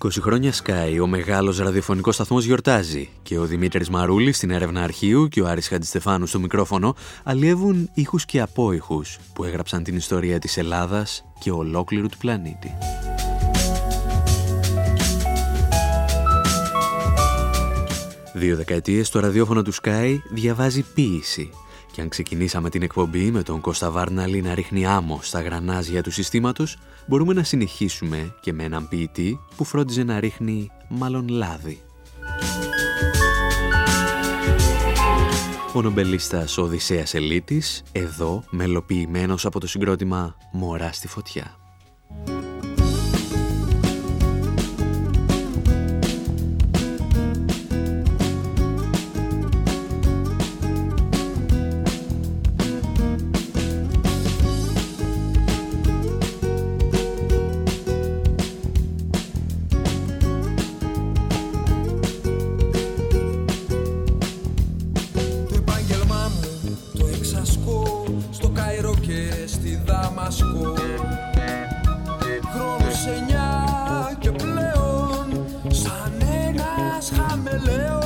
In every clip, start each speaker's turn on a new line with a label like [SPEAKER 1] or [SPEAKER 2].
[SPEAKER 1] 20 χρόνια Sky, ο μεγάλος ραδιοφωνικός σταθμός γιορτάζει και ο Δημήτρης Μαρούλης στην έρευνα αρχείου και ο Άρης Χαντιστεφάνου στο μικρόφωνο αλλιεύουν ήχους και απόϊχους που έγραψαν την ιστορία της Ελλάδας και ολόκληρου του πλανήτη. Δύο δεκαετίες το ραδιόφωνο του Sky διαβάζει ποίηση και αν ξεκινήσαμε την εκπομπή με τον Κώστα Βάρναλη να ρίχνει άμμο στα γρανάζια του συστήματος, μπορούμε να συνεχίσουμε και με έναν ποιητή που φρόντιζε να ρίχνει μάλλον λάδι. Ο νομπελίστας Οδυσσέας Ελίτης, εδώ μελοποιημένος από το συγκρότημα «Μωρά στη φωτιά». Galileu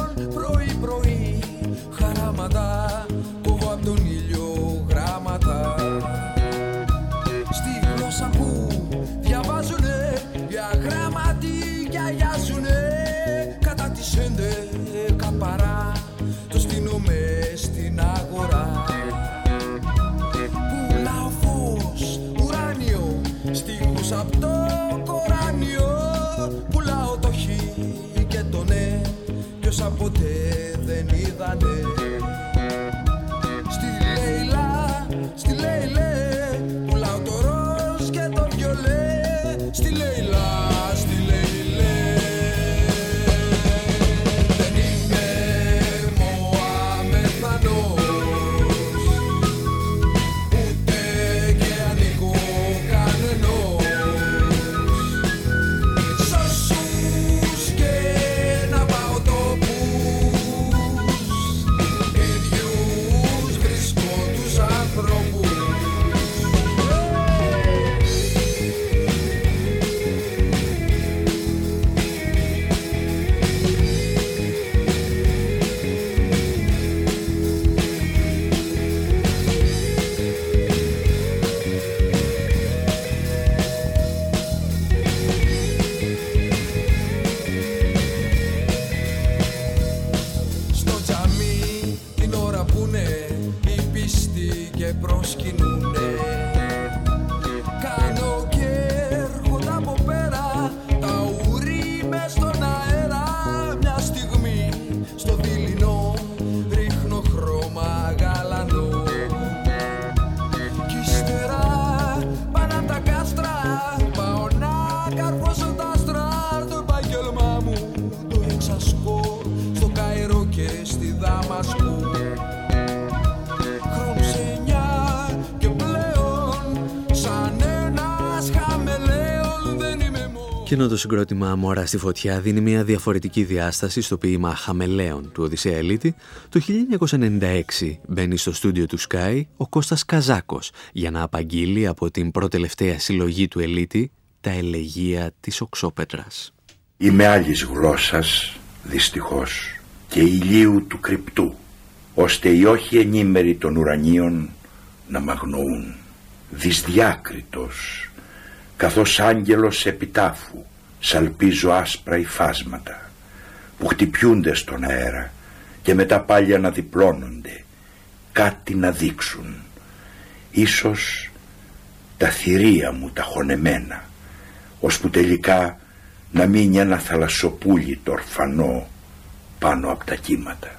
[SPEAKER 1] Και ενώ το συγκρότημα «Μωρά στη φωτιά» δίνει μια διαφορετική διάσταση στο ποίημα «Χαμελέων» του Οδυσσέα Ελίτη, το 1996 μπαίνει στο στούντιο του Sky ο Κώστας Καζάκος για να απαγγείλει από την προτελευταία συλλογή του Ελίτη τα ελεγεία της Οξόπετρας.
[SPEAKER 2] Είμαι άλλης γλώσσας, δυστυχώς, και ηλίου του κρυπτού, ώστε οι όχι ενήμεροι των ουρανίων να μαγνοούν. Δυσδιάκριτος, καθώς άγγελος επιτάφου σαλπίζω άσπρα υφάσματα που χτυπιούνται στον αέρα και μετά πάλι αναδιπλώνονται κάτι να δείξουν. Ίσως τα θηρία μου τα χωνεμένα ώσπου τελικά να μείνει ένα θαλασσοπούλι το ορφανό πάνω από τα κύματα.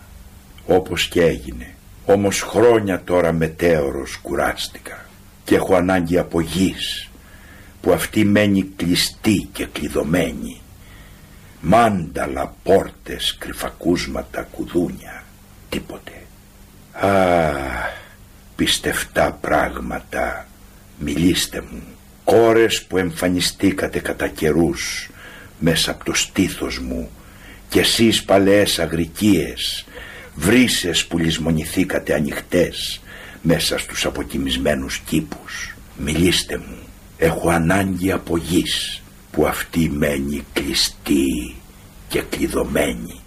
[SPEAKER 2] Όπως και έγινε όμως χρόνια τώρα μετέωρος κουράστηκα και έχω ανάγκη από γης που αυτή μένει κλειστή και κλειδωμένη. Μάνταλα, πόρτες, κρυφακούσματα, κουδούνια τίποτε. Α, πιστευτά πράγματα μιλήστε μου. Κόρες που εμφανιστήκατε κατά καιρούς μέσα από το στήθος μου και εσείς παλαιές αγρικίες βρύσες που λησμονηθήκατε ανοιχτές μέσα στους αποκοιμισμένους κήπους. Μιλήστε μου Έχω ανάγκη από γης που αυτή μένει κλειστή και κλειδωμένη.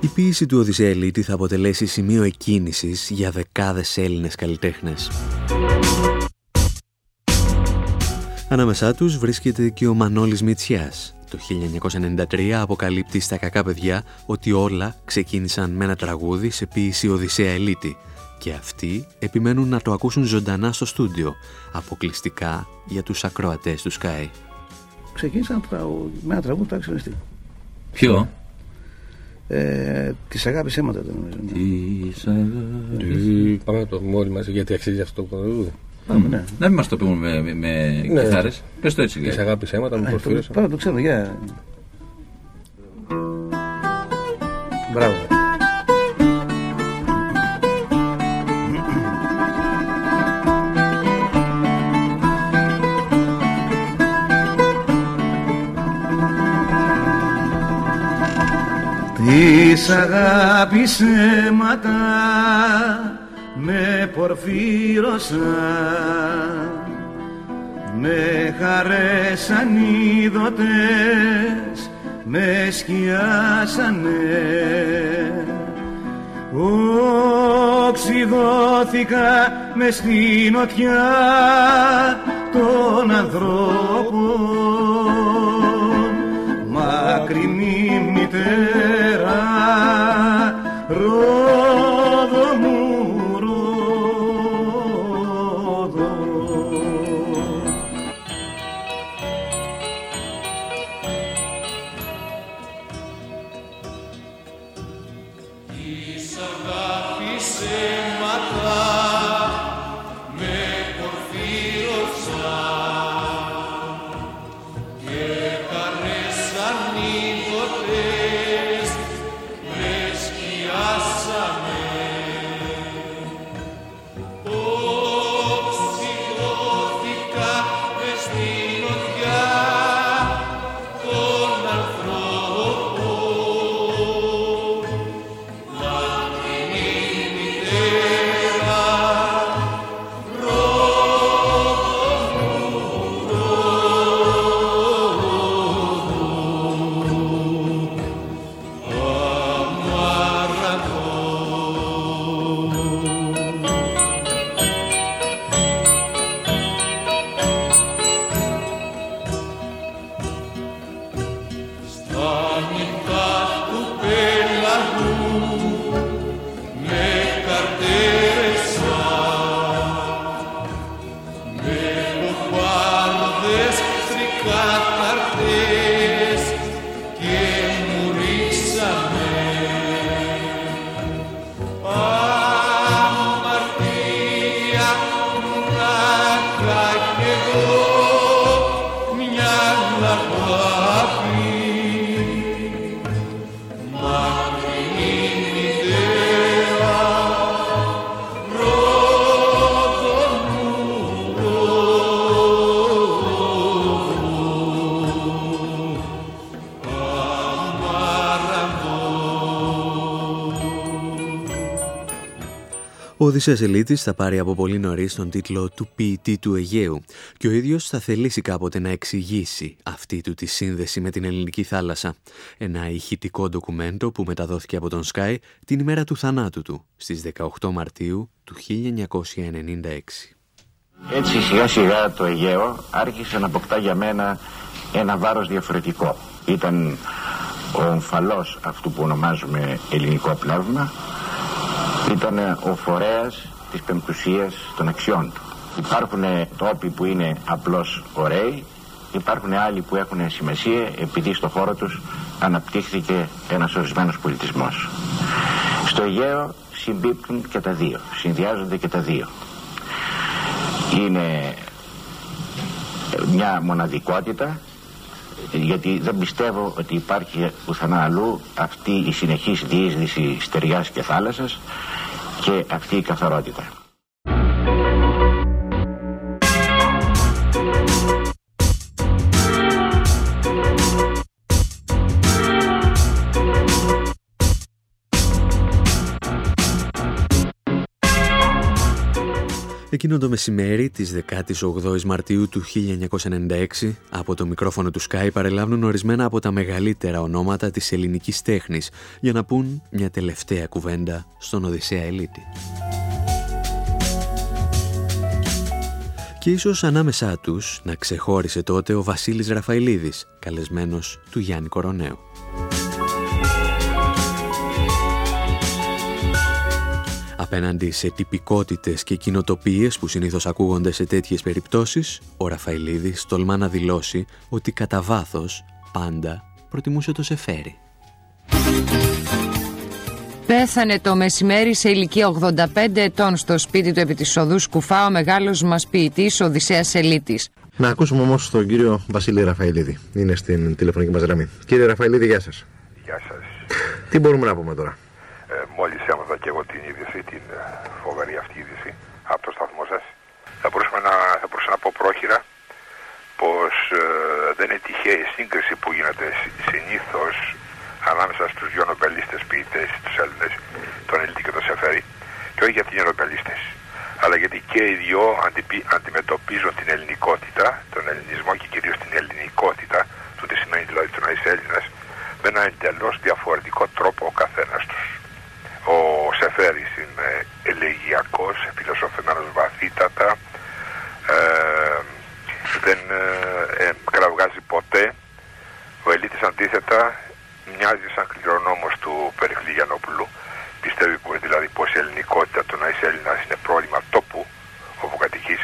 [SPEAKER 3] Η ποίηση του Οδυσσέα Ελίτη θα αποτελέσει σημείο εκκίνησης για δεκάδες Έλληνες καλλιτέχνες. Ανάμεσά τους βρίσκεται και ο Μανώλης Μητσιάς. Το 1993 αποκαλύπτει στα κακά παιδιά ότι όλα ξεκίνησαν με ένα τραγούδι σε ποίηση Οδυσσέα Ελίτη και αυτοί επιμένουν να το ακούσουν ζωντανά στο στούντιο, αποκλειστικά για τους ακροατές του Sky.
[SPEAKER 4] Ξεκίνησαν με ένα τραγούδι του Άξιο
[SPEAKER 5] Ποιο;
[SPEAKER 4] Ε, της αγάπης αίματας το νομίζω.
[SPEAKER 5] Της αγάπης.
[SPEAKER 6] Πάμε να το πούμε όλοι μαζί γιατί αξίζει αυτό το τραγούδι.
[SPEAKER 4] Πάμε, ναι.
[SPEAKER 5] Να μην μας το πούμε με, με, με
[SPEAKER 6] Ναι.
[SPEAKER 5] κιθάρες. Πες το έτσι.
[SPEAKER 6] Τη
[SPEAKER 5] Γκάι.
[SPEAKER 6] αγάπης αίματα μου
[SPEAKER 4] Ε, το-
[SPEAKER 6] προφίλωσα.
[SPEAKER 4] Πάρα το ξέρω, για. Μπράβο. Της αγάπης αίματα με πορφύρωσαν με χαρές ανίδωτες με σκιάσανε. Οξυδώθηκα μες στην οτιά των ανθρώπων. Μακρινή μητέρα
[SPEAKER 3] Οδυσσέας Ελίτης θα πάρει από πολύ νωρίς τον τίτλο του ποιητή του Αιγαίου και ο ίδιος θα θελήσει κάποτε να εξηγήσει αυτή του τη σύνδεση με την ελληνική θάλασσα. Ένα ηχητικό ντοκουμέντο που μεταδόθηκε από τον Sky την ημέρα του θανάτου του στις 18 Μαρτίου του 1996.
[SPEAKER 7] Έτσι σιγά σιγά το Αιγαίο άρχισε να αποκτά για μένα ένα βάρος διαφορετικό. Ήταν ο ομφαλός αυτού που ονομάζουμε ελληνικό πνεύμα, ήταν ο φορέας της πεμπτουσίας των αξιών του. Υπάρχουν τόποι που είναι απλώς ωραίοι, υπάρχουν άλλοι που έχουν σημασία επειδή στο χώρο τους αναπτύχθηκε ένας ορισμένος πολιτισμός. Στο Αιγαίο συμπίπτουν και τα δύο, συνδυάζονται και τα δύο είναι μια μοναδικότητα γιατί δεν πιστεύω ότι υπάρχει πουθενά αλλού αυτή η συνεχής διείσδυση στεριάς και θάλασσας και αυτή η καθαρότητα.
[SPEAKER 3] Εκείνο το μεσημέρι της 18ης Μαρτίου του 1996 από το μικρόφωνο του Sky παρελάβουν ορισμένα από τα μεγαλύτερα ονόματα της ελληνικής τέχνης για να πούν μια τελευταία κουβέντα στον Οδυσσέα Ελίτη. Και ίσως ανάμεσά τους να ξεχώρισε τότε ο Βασίλης Ραφαηλίδης, καλεσμένος του Γιάννη Κορονέου. Απέναντι σε τυπικότητες και κοινοτοπίες που συνήθως ακούγονται σε τέτοιες περιπτώσεις, ο Ραφαηλίδης τολμά να δηλώσει ότι κατά βάθος πάντα προτιμούσε το Σεφέρι.
[SPEAKER 8] Πέθανε το μεσημέρι σε ηλικία 85 ετών στο σπίτι του επί της οδούς Σκουφά ο μεγάλος μας ποιητής Οδυσσέας Ελίτης.
[SPEAKER 9] Να ακούσουμε όμως τον κύριο Βασίλη Ραφαηλίδη. Είναι στην τηλεφωνική μας γραμμή. Κύριε Ραφαηλίδη, γεια σας.
[SPEAKER 10] Γεια σας.
[SPEAKER 9] Τι μπορούμε να πούμε τώρα;
[SPEAKER 10] Ε, μόλις έμαθα και εγώ την είδηση, την ε, φοβερή αυτή είδηση από το σταθμό σας, θα μπορούσα να, θα μπορούσα να πω πρόχειρα πως ε, δεν είναι τυχαία η σύγκριση που γίνεται συνήθως ανάμεσα στους δυο νομπελίστες ποιητές, τους Έλληνες, τον Ελίτη και τον Σεφέρη, και όχι γιατί είναι νομπελίστες, αλλά γιατί και οι δυο αντιμετωπίζουν την ελληνικότητα, τον ελληνισμό και κυρίως την ελληνικότητα, του τι σημαίνει δηλαδή του να είσαι Έλληνας, με ένα εντελώς διαφορετικό τρόπο ο καθένας τους. Ο Σεφέρης είναι ελεγιακός, φιλοσοφημένος βαθύτατα, ε, δεν ε, ε, κραυγάζει ποτέ. Ο Ελίτης αντίθετα μοιάζει σαν κληρονόμος του Περικλή Γιαννόπουλου. Πιστεύει που, δηλαδή πως η ελληνικότητα του να είσαι Έλληνας είναι πρόβλημα τόπου όπου κατοικείς.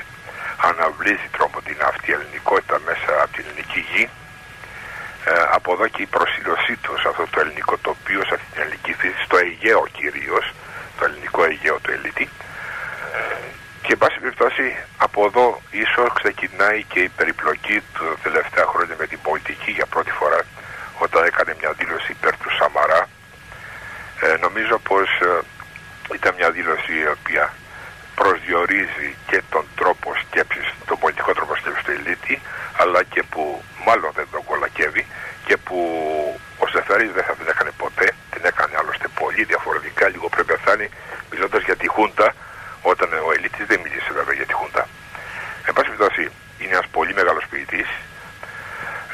[SPEAKER 10] Αναβλύζει τρόπο την αυτή η ελληνικότητα μέσα από την ελληνική γη. Ε, από εδώ και η προσήλωσή του σε αυτό το ελληνικό τοπίο, σε αυτή την ελληνική φύση, στο Αιγαίο κυρίως, το ελληνικό Αιγαίο του Ελίτη. Και εν πάση περιπτώσει από εδώ ίσως ξεκινάει και η περιπλοκή του τελευταία χρόνια με την πολιτική για πρώτη φορά όταν έκανε μια δήλωση υπέρ του Σαμαρά. Ε, νομίζω πως ε, ήταν μια δήλωση η οποία προσδιορίζει και τον τρόπο σκέψης, τον πολιτικό τρόπο σκέψης του Ελίτη, αλλά και που μάλλον δεν τον κολακεύει και που ο Σεφέρης δεν θα την έκανε ποτέ, την έκανε άλλωστε πολύ διαφορετικά, λίγο πρέπει να φτάνει μιλώντας για τη Χούντα, όταν ο Ελίτης δεν μίλησε βέβαια για τη Χούντα. Εν πάση περιπτώσει, είναι ένας πολύ μεγάλος ποιητής.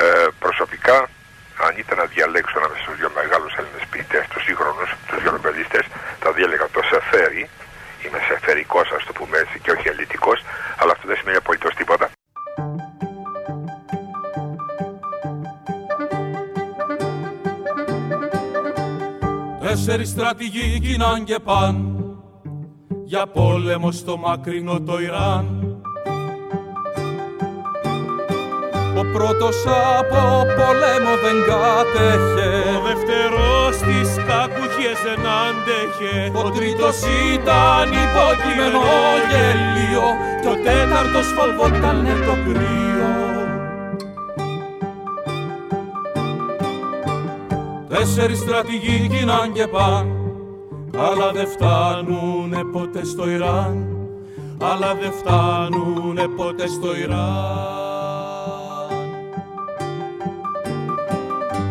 [SPEAKER 10] Ε, προσωπικά αν ήταν να διαλέξω ανάμεσα στους δύο μεγάλους Έλληνες ποιητές, τους σύγχρονους, τους δύο νομπελίστες, θα διέλεγα το Σεφέρι, είμαι σεφερικός ας το πούμε έτσι και όχι ελίτικος, αλλά αυτό δεν σημαίνει απολύτως τίποτα.
[SPEAKER 11] Τέσσερις στρατηγοί γίναν και παν για πόλεμο στο μακρινό το Ιράν. Ο πρώτος από πόλεμο δεν κάτεχε.
[SPEAKER 12] Ο δεύτερος στις κακουχίες δεν άντεχε.
[SPEAKER 11] Ο τρίτος ήταν υποκείμενο γελίο Και ο τέταρτος φοβότανε το κρύο. Τέσσερις στρατηγοί γίναν και παν Αλλά δεν φτάνουνε ποτέ στο Ιράν. Αλλά δεν φτάνουνε ποτέ στο Ιράν.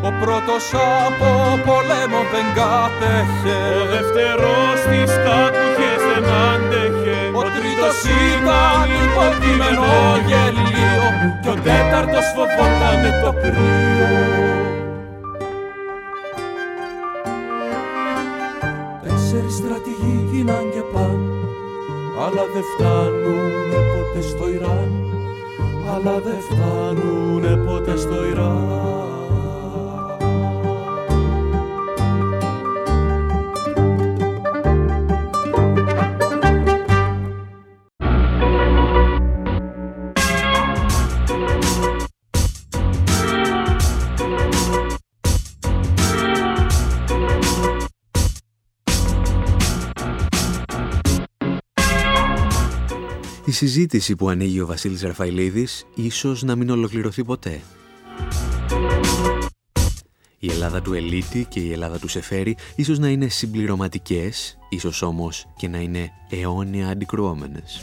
[SPEAKER 11] Ο πρώτος από πολέμο δεν κάτεχε
[SPEAKER 12] Ο δεύτερος στις κάτουχες δεν άντεχε.
[SPEAKER 11] Ο τρίτος ήταν υποκείμενο γελίο Κι ο τέταρτος φοβότανε το κρύο Αλλά δεν φτάνουνε ποτέ στο Ιράν. Αλλά δεν φτάνουνε ποτέ στο Ιράν
[SPEAKER 3] συζήτηση που ανοίγει ο Βασίλης Ραφαηλίδης ίσως να μην ολοκληρωθεί ποτέ. Η Ελλάδα του Ελίτη και η Ελλάδα του Σεφέρη ίσως να είναι συμπληρωματικές, ίσως όμως και να είναι αιώνια αντικρουόμενες.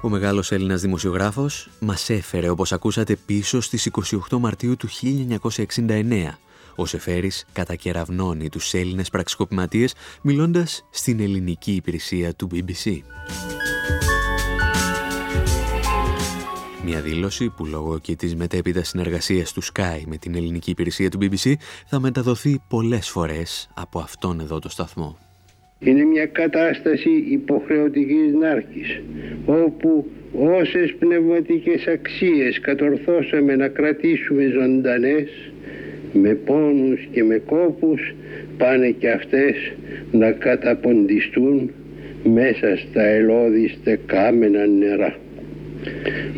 [SPEAKER 3] Ο μεγάλος Έλληνας δημοσιογράφος μας έφερε, όπως ακούσατε, πίσω στις 28 Μαρτίου του 1969, Ο Σεφέρης κατακεραυνώνει τους Έλληνες πραξικοπηματίες μιλώντας στην ελληνική υπηρεσία του BBC. Μια δήλωση που λόγω και της μετέπειτα συνεργασίας του Sky με την ελληνική υπηρεσία του BBC θα μεταδοθεί πολλές φορές από αυτόν εδώ το σταθμό.
[SPEAKER 13] Είναι μια κατάσταση υποχρεωτικής νάρκης, όπου όσες πνευματικές αξίες κατορθώσαμε να κρατήσουμε ζωντανές, με πόνους και με κόπους, πάνε και αυτές να καταποντιστούν μέσα στα ελώδιστε κάμενα νερά.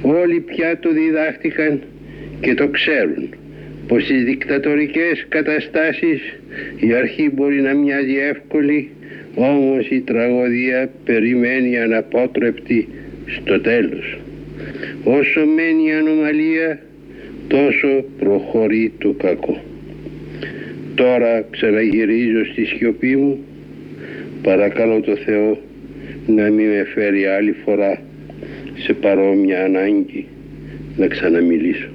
[SPEAKER 13] Όλοι πια το διδάχτηκαν και το ξέρουν πως στις δικτατορικές καταστάσεις η αρχή μπορεί να μοιάζει εύκολη όμως η τραγωδία περιμένει αναπότρεπτη στο τέλος. Όσο μένει η ανομαλία τόσο προχωρεί το κακό. Τώρα ξαναγυρίζω στη σιωπή μου παρακαλώ το Θεό να μην με φέρει άλλη φορά σε παρόμοια ανάγκη να ξαναμιλήσω.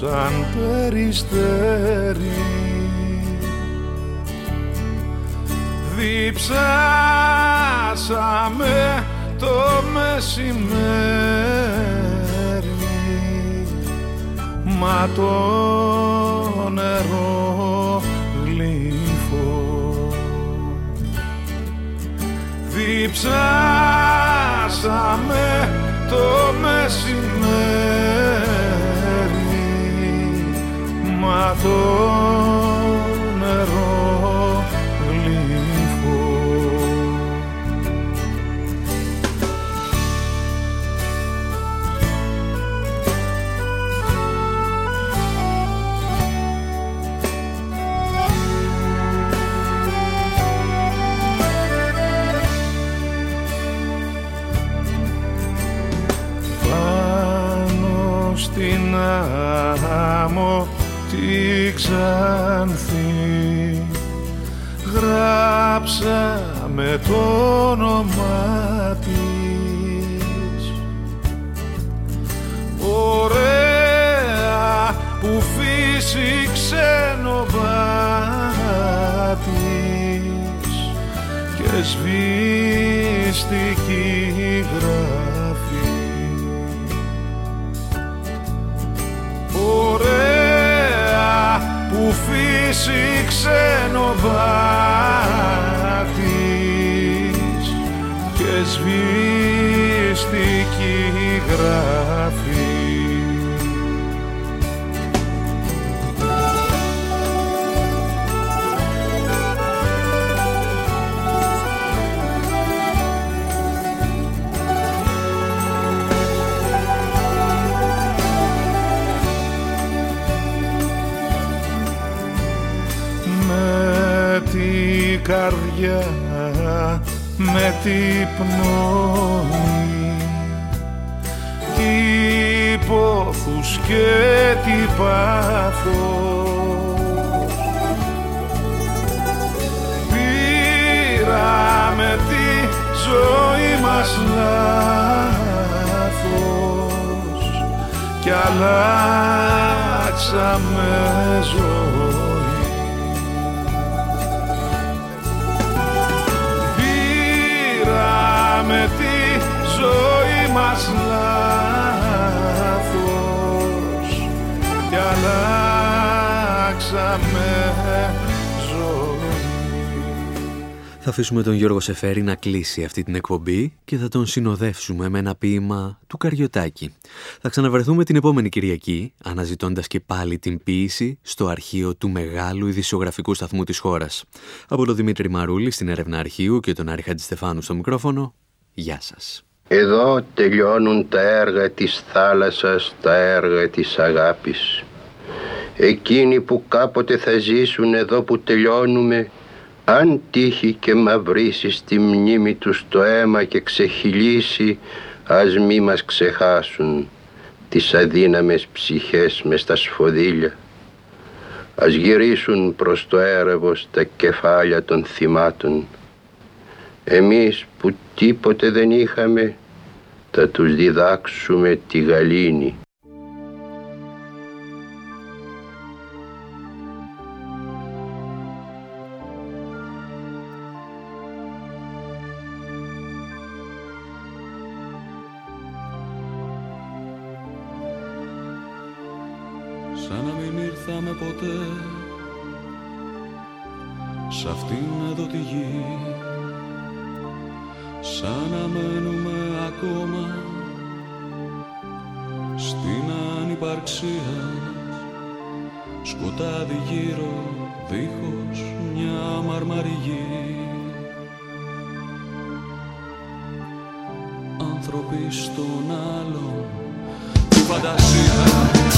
[SPEAKER 14] Σαν περιστέρι. Διψάσαμε το μεσημέρι μα το νερό γλύφω διψάσαμε το μεσημέρι μα το και σβήστηκε γράφη ωραία που φύσηξε νοβάτης και σβήστηκε γράφη καρδιά, με την πνοή. Τι πόθους και τι πάθος. Πήραμε τη ζωή μας λάθος. Κι αλλάξαμε ζωή πήραμε τη ζωή μας λάθος κι αλλάξαμε ζωή.
[SPEAKER 3] Θα αφήσουμε τον Γιώργο Σεφέρη να κλείσει αυτή την εκπομπή και θα τον συνοδεύσουμε με ένα ποίημα του Καριωτάκη. Θα ξαναβρεθούμε την επόμενη Κυριακή, αναζητώντας και πάλι την ποίηση στο αρχείο του μεγάλου ειδησιογραφικού σταθμού της χώρας. Από τον Δημήτρη Μαρούλη στην έρευνα αρχείου και τον Άρη Χατζηστεφάνου στο μικρόφωνο, γεια σας.
[SPEAKER 13] Εδώ τελειώνουν τα έργα της θάλασσας, τα έργα της αγάπης. Εκείνοι που κάποτε θα ζήσουν εδώ που τελειώνουμε, Αν τύχει και μαυρίσεις στη μνήμη τους το αίμα και ξεχυλήσει, ας μη μας ξεχάσουν τις αδύναμες ψυχές μες στα σφοδίλια. Ας γυρίσουν προς το έρευος τα κεφάλια των θυμάτων. Εμείς που τίποτε δεν είχαμε, θα τους διδάξουμε τη γαλήνη.
[SPEAKER 15] Άνθρωποι στον άλλον. Τη φαντασία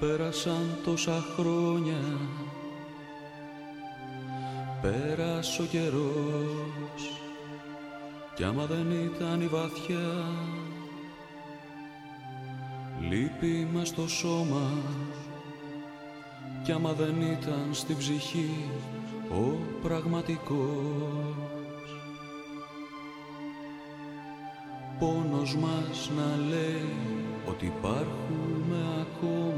[SPEAKER 15] Πέρασαν τόσα χρόνια Πέρασε ο καιρός. Κι άμα δεν ήταν η βαθιά Λύπη μες στο σώμα. Κι άμα δεν ήταν στην ψυχή Ο πραγματικός. Πόνος μας να λέει ότι υπάρχουμε ακόμα